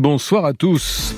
Bonsoir à tous.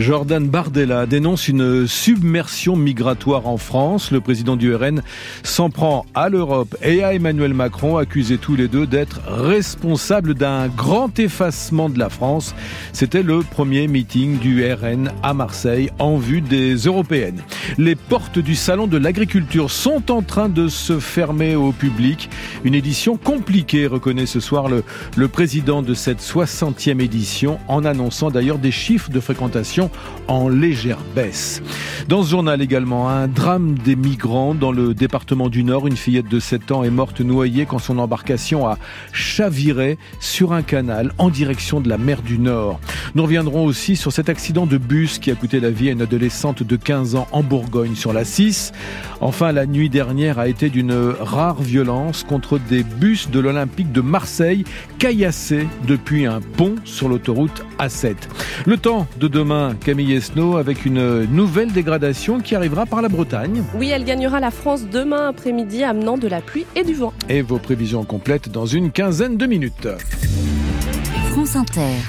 Jordan Bardella dénonce une submersion migratoire en France. Le président du RN s'en prend à l'Europe et à Emmanuel Macron, accusés tous les deux d'être responsables d'un grand effacement de la France. C'était le premier meeting du RN à Marseille en vue des européennes. Les portes du salon de l'agriculture sont en train de se fermer au public. Une édition compliquée, reconnaît ce soir le, président de cette 60e édition, en annonçant d'ailleurs des chiffres de fréquentation en légère baisse. Dans ce journal également, un drame des migrants dans le département du Nord. Une fillette de 7 ans est morte noyée quand son embarcation a chaviré sur un canal en direction de la mer du Nord. Nous reviendrons aussi sur cet accident de bus qui a coûté la vie à une adolescente de 15 ans en Bourgogne sur la 6. Enfin, la nuit dernière a été d'une rare violence contre des bus de l'Olympique de Marseille caillassés depuis un pont sur l'autoroute A7. Le temps de demain, Camille Esnault avec une nouvelle dégradation qui arrivera par la Bretagne. Oui, elle gagnera la France demain après-midi, amenant de la pluie et du vent. Et vos prévisions complètes dans une quinzaine de minutes.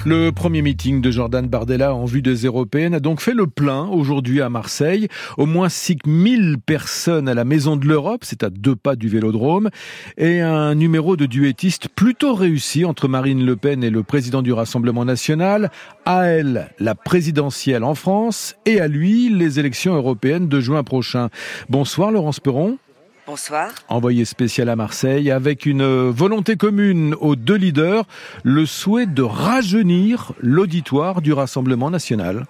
Le premier meeting de Jordan Bardella en vue des européennes a donc fait le plein aujourd'hui à Marseille. Au moins 6000 personnes à la Maison de l'Europe, c'est à deux pas du Vélodrome, et un numéro de duettiste plutôt réussi entre Marine Le Pen et le président du Rassemblement national, à elle la présidentielle en France et à lui les élections européennes de juin prochain. Bonsoir Laurence Perron. Bonsoir. Envoyé spécial à Marseille avec une volonté commune aux deux leaders, le souhait de rajeunir l'auditoire du Rassemblement national.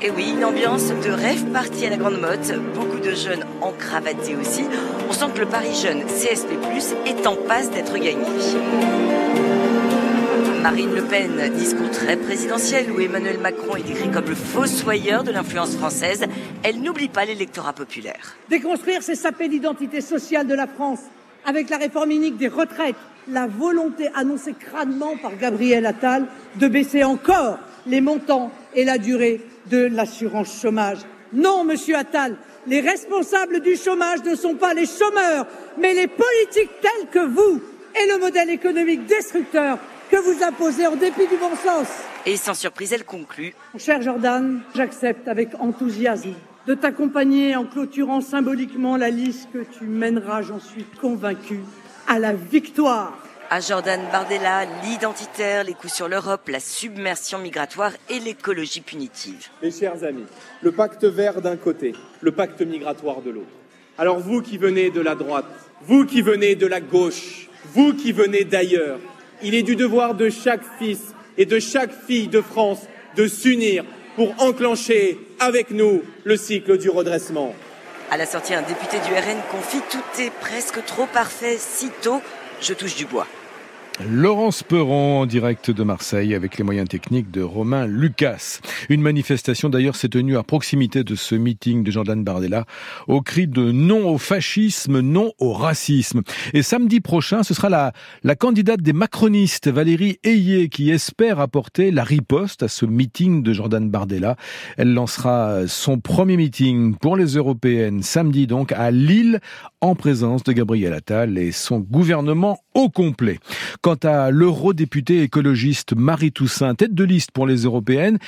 Et oui, une ambiance de rêve partie à la grande motte, beaucoup de jeunes en cravaté aussi. On sent que le Paris Jeune CSP+, est en passe d'être gagné. Marine Le Pen, discours très présidentiel où Emmanuel Macron est décrit comme le fossoyeur de l'influence française. Elle n'oublie pas l'électorat populaire. Déconstruire, c'est saper l'identité sociale de la France avec la réforme unique des retraites, la volonté annoncée crânement par Gabriel Attal de baisser encore les montants et la durée de l'assurance chômage. Non, monsieur Attal, les responsables du chômage ne sont pas les chômeurs, mais les politiques telles que vous et le modèle économique destructeur que vous imposez en dépit du bon sens. Et sans surprise, elle conclut. Cher Jordan, j'accepte avec enthousiasme de t'accompagner en clôturant symboliquement la liste que tu mèneras, j'en suis convaincu, à la victoire. À Jordan Bardella, l'identitaire, les coups sur l'Europe, la submersion migratoire et l'écologie punitive. Mes chers amis, le pacte vert d'un côté, le pacte migratoire de l'autre. Alors vous qui venez de la droite, vous qui venez de la gauche, vous qui venez d'ailleurs, il est du devoir de chaque fils et de chaque fille de France de s'unir pour enclencher avec nous le cycle du redressement. À la sortie, un député du RN confie Tout est presque trop parfait si tôt. Je touche du bois. Laurence Perron en direct de Marseille avec les moyens techniques de Romain Lucas. Une manifestation d'ailleurs s'est tenue à proximité de ce meeting de Jordan Bardella au cri de non au fascisme, non au racisme. Et samedi prochain, ce sera la, candidate des macronistes, Valérie Ayé, qui espère apporter la riposte à ce meeting de Jordan Bardella. Elle lancera son premier meeting pour les européennes samedi donc à Lille en présence de Gabriel Attal et son gouvernement au complet. Quant à l'eurodéputée écologiste Marie Toussaint, tête de liste pour les européennes,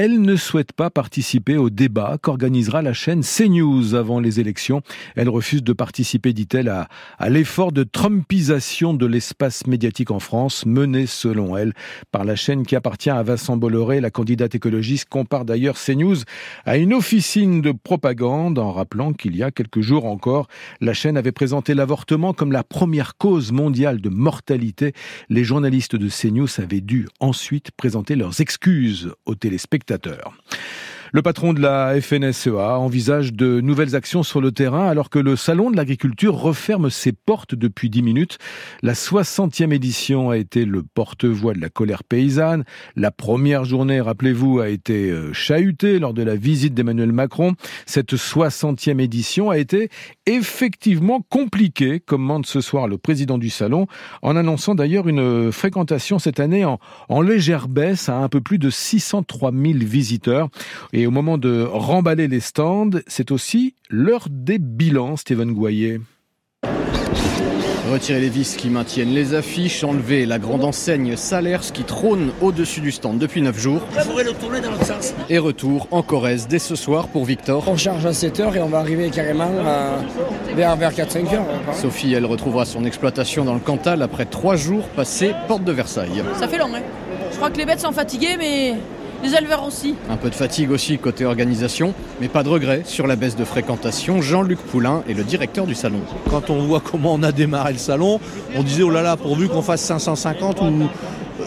elle ne souhaite pas participer au débat qu'organisera la chaîne CNews avant les élections. Elle refuse de participer, dit-elle, à, l'effort de trumpisation de l'espace médiatique en France, mené, selon elle, par la chaîne qui appartient à Vincent Bolloré. La candidate écologiste compare d'ailleurs CNews à une officine de propagande, en rappelant qu'il y a quelques jours encore, la chaîne avait présenté l'avortement comme la première cause mondiale de mortalité. Les journalistes de CNews avaient dû ensuite présenter leurs excuses aux téléspectateurs spectateurs le patron de la FNSEA envisage de nouvelles actions sur le terrain alors que le salon de l'agriculture referme ses portes depuis 10 minutes. La 60e édition a été le porte-voix de la colère paysanne. La première journée, rappelez-vous, a été euh, chahutée lors de la visite d'Emmanuel Macron. Cette 60e édition a été effectivement compliquée, commente ce soir le président du salon, en annonçant d'ailleurs une fréquentation cette année en, légère baisse à un peu plus de 603 000 visiteurs. Au moment de remballer les stands, c'est aussi l'heure des bilans, Stéphane Goyer. Retirer les vis qui maintiennent les affiches, enlever la grande enseigne Salers qui trône au-dessus du stand depuis 9 jours. le tourner dans l'autre sens. Et retour en Corrèze dès ce soir pour Victor. On charge à 7h et on va arriver carrément vers, vers 4-5 heures. Sophie, elle retrouvera son exploitation dans le Cantal après 3 jours passés porte de Versailles. Ça fait long, hein Je crois que les bêtes sont fatiguées, mais les éleveurs aussi. Un peu de fatigue aussi côté organisation, mais pas de regret sur la baisse de fréquentation. Jean-Luc Poulain est le directeur du salon. Quand on voit comment on a démarré le salon, on disait oh là là, pourvu qu'on fasse 550 ou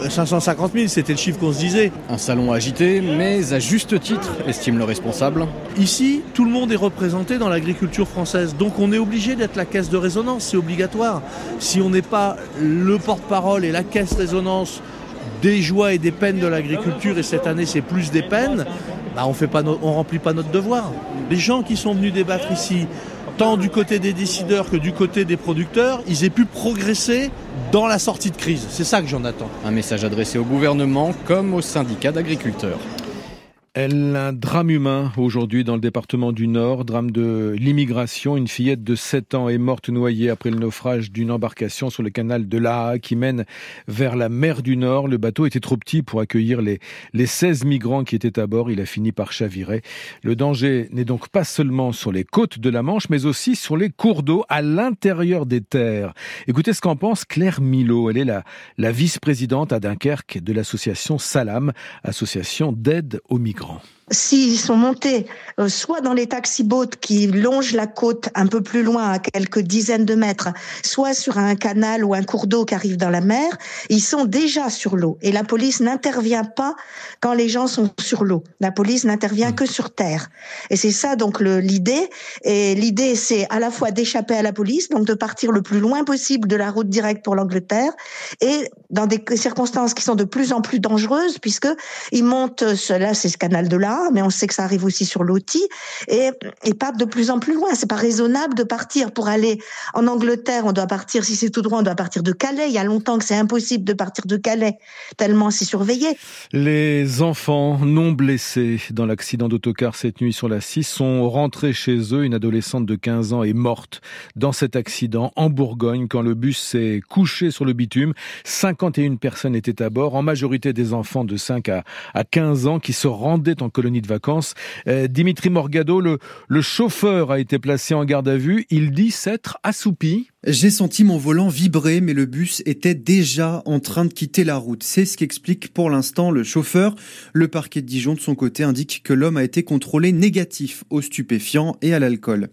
550 000, c'était le chiffre qu'on se disait. Un salon agité, mais à juste titre, estime le responsable. Ici, tout le monde est représenté dans l'agriculture française, donc on est obligé d'être la caisse de résonance, c'est obligatoire. Si on n'est pas le porte-parole et la caisse de résonance des joies et des peines de l'agriculture, et cette année c'est plus des peines, bah on ne remplit pas notre devoir. Les gens qui sont venus débattre ici, tant du côté des décideurs que du côté des producteurs, ils aient pu progresser dans la sortie de crise. C'est ça que j'en attends. Un message adressé au gouvernement comme aux syndicats d'agriculteurs. Elle, un drame humain aujourd'hui dans le département du Nord, drame de l'immigration. Une fillette de 7 ans est morte noyée après le naufrage d'une embarcation sur le canal de l'Aa qui mène vers la mer du Nord. Le bateau était trop petit pour accueillir les, les 16 migrants qui étaient à bord. Il a fini par chavirer. Le danger n'est donc pas seulement sur les côtes de la Manche, mais aussi sur les cours d'eau à l'intérieur des terres. Écoutez ce qu'en pense Claire Milo. Elle est la, la vice-présidente à Dunkerque de l'association Salam, association d'aide aux migrants. Illegal S'ils sont montés euh, soit dans les taxi-boats qui longent la côte un peu plus loin, à quelques dizaines de mètres, soit sur un canal ou un cours d'eau qui arrive dans la mer, ils sont déjà sur l'eau. Et la police n'intervient pas quand les gens sont sur l'eau. La police n'intervient que sur terre. Et c'est ça donc l'idée. Et l'idée, c'est à la fois d'échapper à la police, donc de partir le plus loin possible de la route directe pour l'Angleterre, et dans des circonstances qui sont de plus en plus dangereuses, puisque ils montent, là c'est ce canal de là, mais on sait que ça arrive aussi sur l'OTI, et, et partent de plus en plus loin. C'est pas raisonnable de partir pour aller en Angleterre. On doit partir, si c'est tout droit, on doit partir de Calais. Il y a longtemps que c'est impossible de partir de Calais, tellement c'est surveillé. Les enfants non blessés dans l'accident d'autocar cette nuit sur la 6 sont rentrés chez eux. Une adolescente de 15 ans est morte dans cet accident en Bourgogne quand le bus s'est couché sur le bitume. 51 personnes étaient à bord, en majorité des enfants de 5 à, à 15 ans qui se rendaient en colonie de vacances. Euh, Dimitri Morgado, le, le chauffeur a été placé en garde à vue. Il dit s'être assoupi. J'ai senti mon volant vibrer, mais le bus était déjà en train de quitter la route. C'est ce qu'explique pour l'instant le chauffeur. Le parquet de Dijon, de son côté, indique que l'homme a été contrôlé négatif aux stupéfiants et à l'alcool.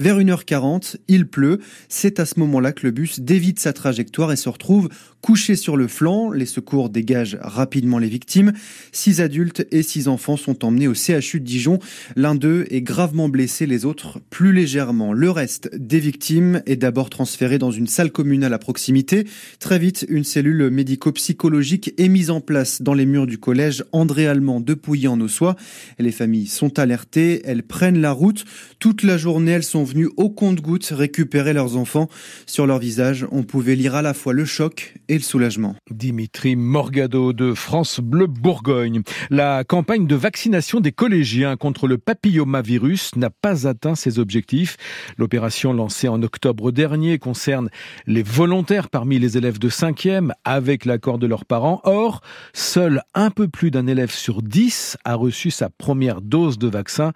Vers 1h40, il pleut. C'est à ce moment-là que le bus dévite sa trajectoire et se retrouve couché sur le flanc. Les secours dégagent rapidement les victimes. Six adultes et six enfants sont emmenés au CHU de Dijon. L'un d'eux est gravement blessé, les autres plus légèrement. Le reste des victimes est d'abord transféré transféré dans une salle communale à proximité. Très vite, une cellule médico-psychologique est mise en place dans les murs du collège André Allemand de Pouilly en Ossois. Les familles sont alertées, elles prennent la route. Toute la journée, elles sont venues au compte-gouttes récupérer leurs enfants. Sur leur visage, on pouvait lire à la fois le choc et le soulagement. Dimitri Morgado de France Bleu Bourgogne. La campagne de vaccination des collégiens contre le papillomavirus n'a pas atteint ses objectifs. L'opération lancée en octobre dernier concerne les volontaires parmi les élèves de 5e avec l'accord de leurs parents. Or, seul un peu plus d'un élève sur 10 a reçu sa première dose de vaccin.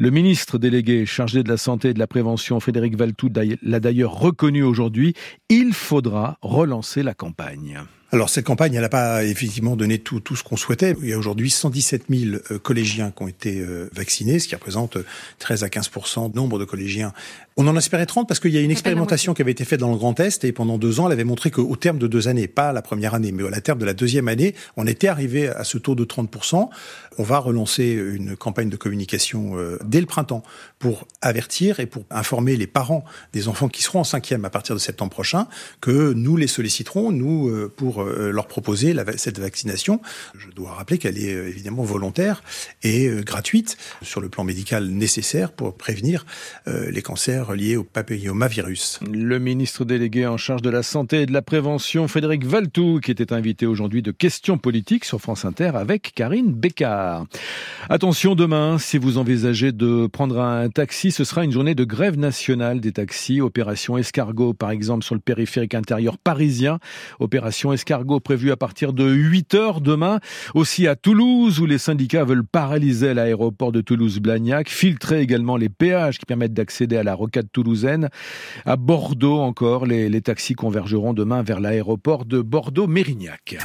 Le ministre délégué chargé de la santé et de la prévention, Frédéric Valtou, l'a d'ailleurs reconnu aujourd'hui. Il faudra relancer la campagne. Alors cette campagne, elle n'a pas effectivement donné tout, tout ce qu'on souhaitait. Il y a aujourd'hui 117 000 euh, collégiens qui ont été euh, vaccinés, ce qui représente 13 à 15 de nombre de collégiens. On en espérait 30 parce qu'il y a une expérimentation qui avait été faite dans le Grand Est et pendant deux ans, elle avait montré qu'au terme de deux années, pas la première année, mais au terme de la deuxième année, on était arrivé à ce taux de 30 On va relancer une campagne de communication euh, dès le printemps pour avertir et pour informer les parents des enfants qui seront en cinquième à partir de septembre prochain que nous les solliciterons, nous, pour pour leur proposer cette vaccination. Je dois rappeler qu'elle est évidemment volontaire et gratuite sur le plan médical nécessaire pour prévenir les cancers liés au papillomavirus. Le ministre délégué en charge de la santé et de la prévention, Frédéric Valtou, qui était invité aujourd'hui de questions politiques sur France Inter avec Karine Bécard. Attention demain, si vous envisagez de prendre un taxi, ce sera une journée de grève nationale des taxis. Opération Escargot, par exemple, sur le périphérique intérieur parisien. Opération Escargot prévue à partir de 8 heures demain. Aussi à Toulouse, où les syndicats veulent paralyser l'aéroport de Toulouse-Blagnac, filtrer également les péages qui permettent d'accéder à la rocade toulousaine. À Bordeaux encore, les taxis convergeront demain vers l'aéroport de Bordeaux-Mérignac.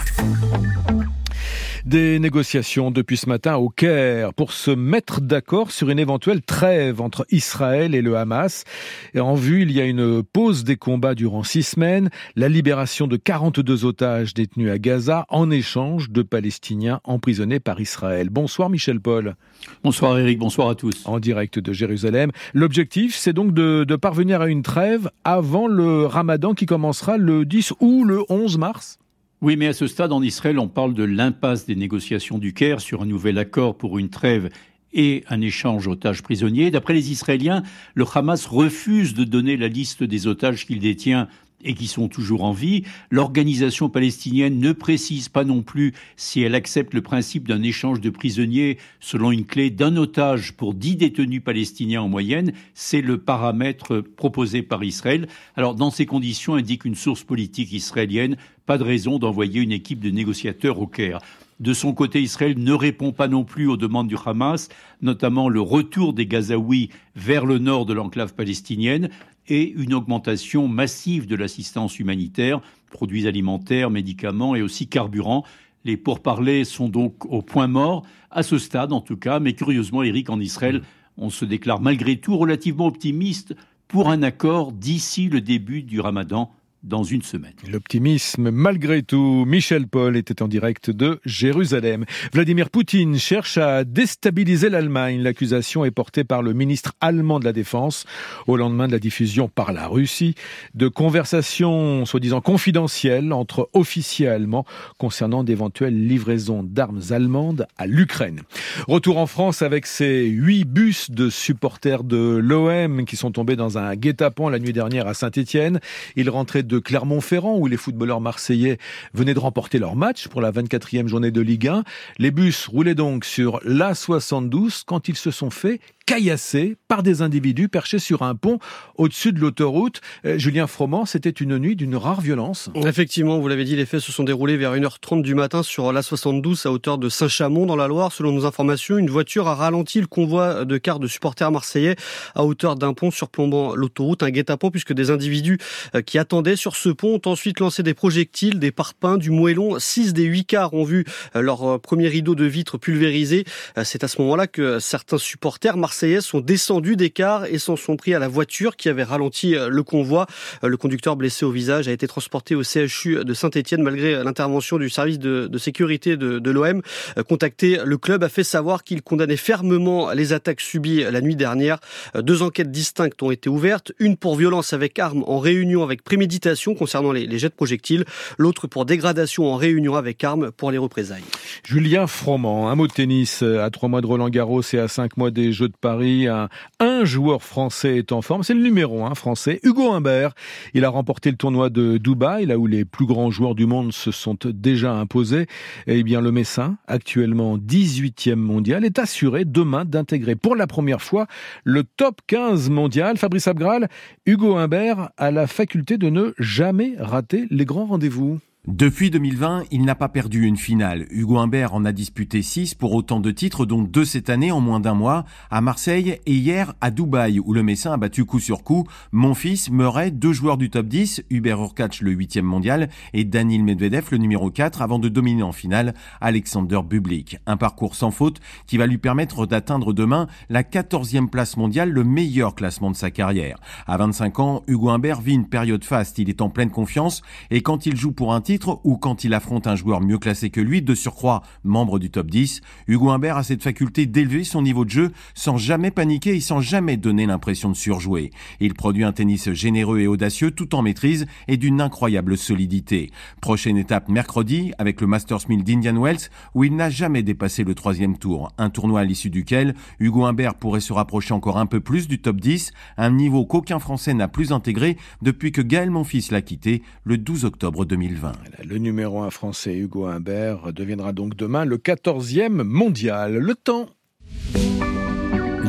Des négociations depuis ce matin au Caire pour se mettre d'accord sur une éventuelle trêve entre Israël et le Hamas. Et en vue, il y a une pause des combats durant six semaines, la libération de 42 otages détenus à Gaza en échange de Palestiniens emprisonnés par Israël. Bonsoir Michel Paul. Bonsoir Eric, bonsoir à tous. En direct de Jérusalem. L'objectif, c'est donc de, de parvenir à une trêve avant le ramadan qui commencera le 10 ou le 11 mars? Oui, mais à ce stade, en Israël, on parle de l'impasse des négociations du Caire sur un nouvel accord pour une trêve et un échange otages prisonniers. D'après les Israéliens, le Hamas refuse de donner la liste des otages qu'il détient et qui sont toujours en vie. L'organisation palestinienne ne précise pas non plus si elle accepte le principe d'un échange de prisonniers selon une clé d'un otage pour dix détenus palestiniens en moyenne. C'est le paramètre proposé par Israël. Alors, dans ces conditions, indique une source politique israélienne, pas de raison d'envoyer une équipe de négociateurs au Caire. De son côté, Israël ne répond pas non plus aux demandes du Hamas, notamment le retour des Gazaouis vers le nord de l'enclave palestinienne et une augmentation massive de l'assistance humanitaire, produits alimentaires, médicaments et aussi carburant. Les pourparlers sont donc au point mort, à ce stade en tout cas, mais curieusement, Eric, en Israël, on se déclare malgré tout relativement optimiste pour un accord d'ici le début du ramadan dans une semaine. L'optimisme, malgré tout. Michel Paul était en direct de Jérusalem. Vladimir Poutine cherche à déstabiliser l'Allemagne. L'accusation est portée par le ministre allemand de la Défense au lendemain de la diffusion par la Russie de conversations soi-disant confidentielles entre officiers allemands concernant d'éventuelles livraisons d'armes allemandes à l'Ukraine. Retour en France avec ces huit bus de supporters de l'OM qui sont tombés dans un guet-apens la nuit dernière à Saint-Étienne. Ils rentraient de Clermont-Ferrand où les footballeurs marseillais venaient de remporter leur match pour la 24e journée de Ligue 1. Les bus roulaient donc sur l'A72 quand ils se sont fait caillassé par des individus perchés sur un pont au-dessus de l'autoroute. Euh, Julien Froment, c'était une nuit d'une rare violence. Effectivement, vous l'avez dit, les faits se sont déroulés vers 1h30 du matin sur l'A72 à hauteur de Saint-Chamond dans la Loire. Selon nos informations, une voiture a ralenti le convoi de cars de supporters marseillais à hauteur d'un pont surplombant l'autoroute, un guet-apens puisque des individus euh, qui attendaient sur ce pont ont ensuite lancé des projectiles, des parpaings, du moellon. Six des huit cars ont vu euh, leur premier rideau de vitre pulvérisé. C'est à ce moment-là que certains supporters marseillais Marseillais sont descendus des cars et s'en sont pris à la voiture qui avait ralenti euh, le convoi. Euh, le conducteur blessé au visage a été transporté au CHU de Saint-Etienne malgré l'intervention du service de, sécurité de, l'OM. Euh, contacté, le club a fait savoir qu'il condamnait fermement les attaques subies la nuit dernière. Deux enquêtes distinctes ont été ouvertes, une pour violence avec arme en réunion avec préméditation concernant les, les jets de projectiles, l'autre pour dégradation en réunion avec arme pour les représailles. Julien Froment, un mot de tennis à trois mois de Roland Garros et à cinq mois des Jeux de Paris, un, joueur français est en forme, c'est le numéro un français, Hugo Humbert. Il a remporté le tournoi de Dubaï, là où les plus grands joueurs du monde se sont déjà imposés. Eh bien, le Messin, actuellement 18e mondial, est assuré demain d'intégrer pour la première fois le top 15 mondial. Fabrice Abgral, Hugo Humbert a la faculté de ne jamais rater les grands rendez-vous. Depuis 2020, il n'a pas perdu une finale. Hugo Humbert en a disputé 6 pour autant de titres, dont deux cette année en moins d'un mois, à Marseille et hier à Dubaï, où le Messin a battu coup sur coup mon fils, Murray, deux joueurs du top 10, Hubert Urkacz, le huitième mondial, et Daniil Medvedev, le numéro 4, avant de dominer en finale Alexander Bublik. Un parcours sans faute qui va lui permettre d'atteindre demain la 14e place mondiale, le meilleur classement de sa carrière. À 25 ans, Hugo Humbert vit une période faste, il est en pleine confiance, et quand il joue pour un titre, ou quand il affronte un joueur mieux classé que lui, de surcroît membre du top 10. Hugo Humbert a cette faculté d'élever son niveau de jeu sans jamais paniquer et sans jamais donner l'impression de surjouer. Il produit un tennis généreux et audacieux tout en maîtrise et d'une incroyable solidité. Prochaine étape mercredi avec le Masters 1000 d'Indian Wells où il n'a jamais dépassé le troisième tour. Un tournoi à l'issue duquel Hugo Humbert pourrait se rapprocher encore un peu plus du top 10, un niveau qu'aucun Français n'a plus intégré depuis que Gaël Monfils l'a quitté le 12 octobre 2020. Le numéro 1 français Hugo Humbert deviendra donc demain le 14e mondial. Le temps.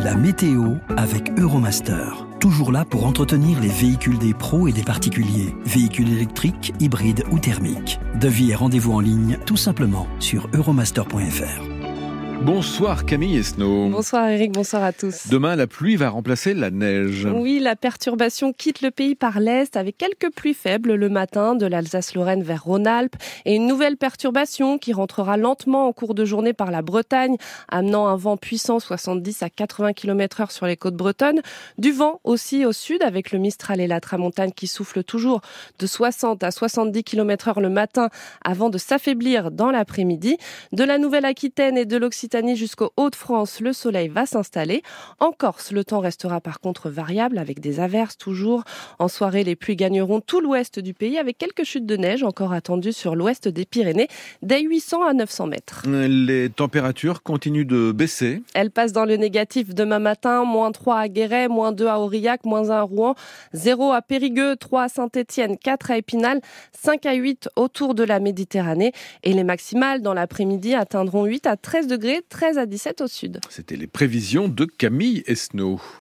La météo avec Euromaster. Toujours là pour entretenir les véhicules des pros et des particuliers. Véhicules électriques, hybrides ou thermiques. Devis et rendez-vous en ligne tout simplement sur euromaster.fr. Bonsoir Camille Esnault. Bonsoir Eric, bonsoir à tous. Demain, la pluie va remplacer la neige. Oui, la perturbation quitte le pays par l'est avec quelques pluies faibles le matin de l'Alsace-Lorraine vers Rhône-Alpes et une nouvelle perturbation qui rentrera lentement en cours de journée par la Bretagne, amenant un vent puissant 70 à 80 km heure sur les côtes bretonnes. Du vent aussi au sud avec le Mistral et la Tramontane qui soufflent toujours de 60 à 70 km heure le matin avant de s'affaiblir dans l'après-midi. De la Nouvelle-Aquitaine et de l'Occitanie jusqu'aux Hauts-de-France, le soleil va s'installer. En Corse, le temps restera par contre variable avec des averses toujours. En soirée, les pluies gagneront tout l'ouest du pays avec quelques chutes de neige encore attendues sur l'ouest des Pyrénées, des 800 à 900 mètres. Les températures continuent de baisser. Elles passent dans le négatif demain matin, moins 3 à Guéret, moins 2 à Aurillac, moins 1 à Rouen, 0 à Périgueux, 3 à Saint-Étienne, 4 à Épinal, 5 à 8 autour de la Méditerranée et les maximales dans l'après-midi atteindront 8 à 13 degrés 13 à 17 au sud. C'était les prévisions de Camille Esnault.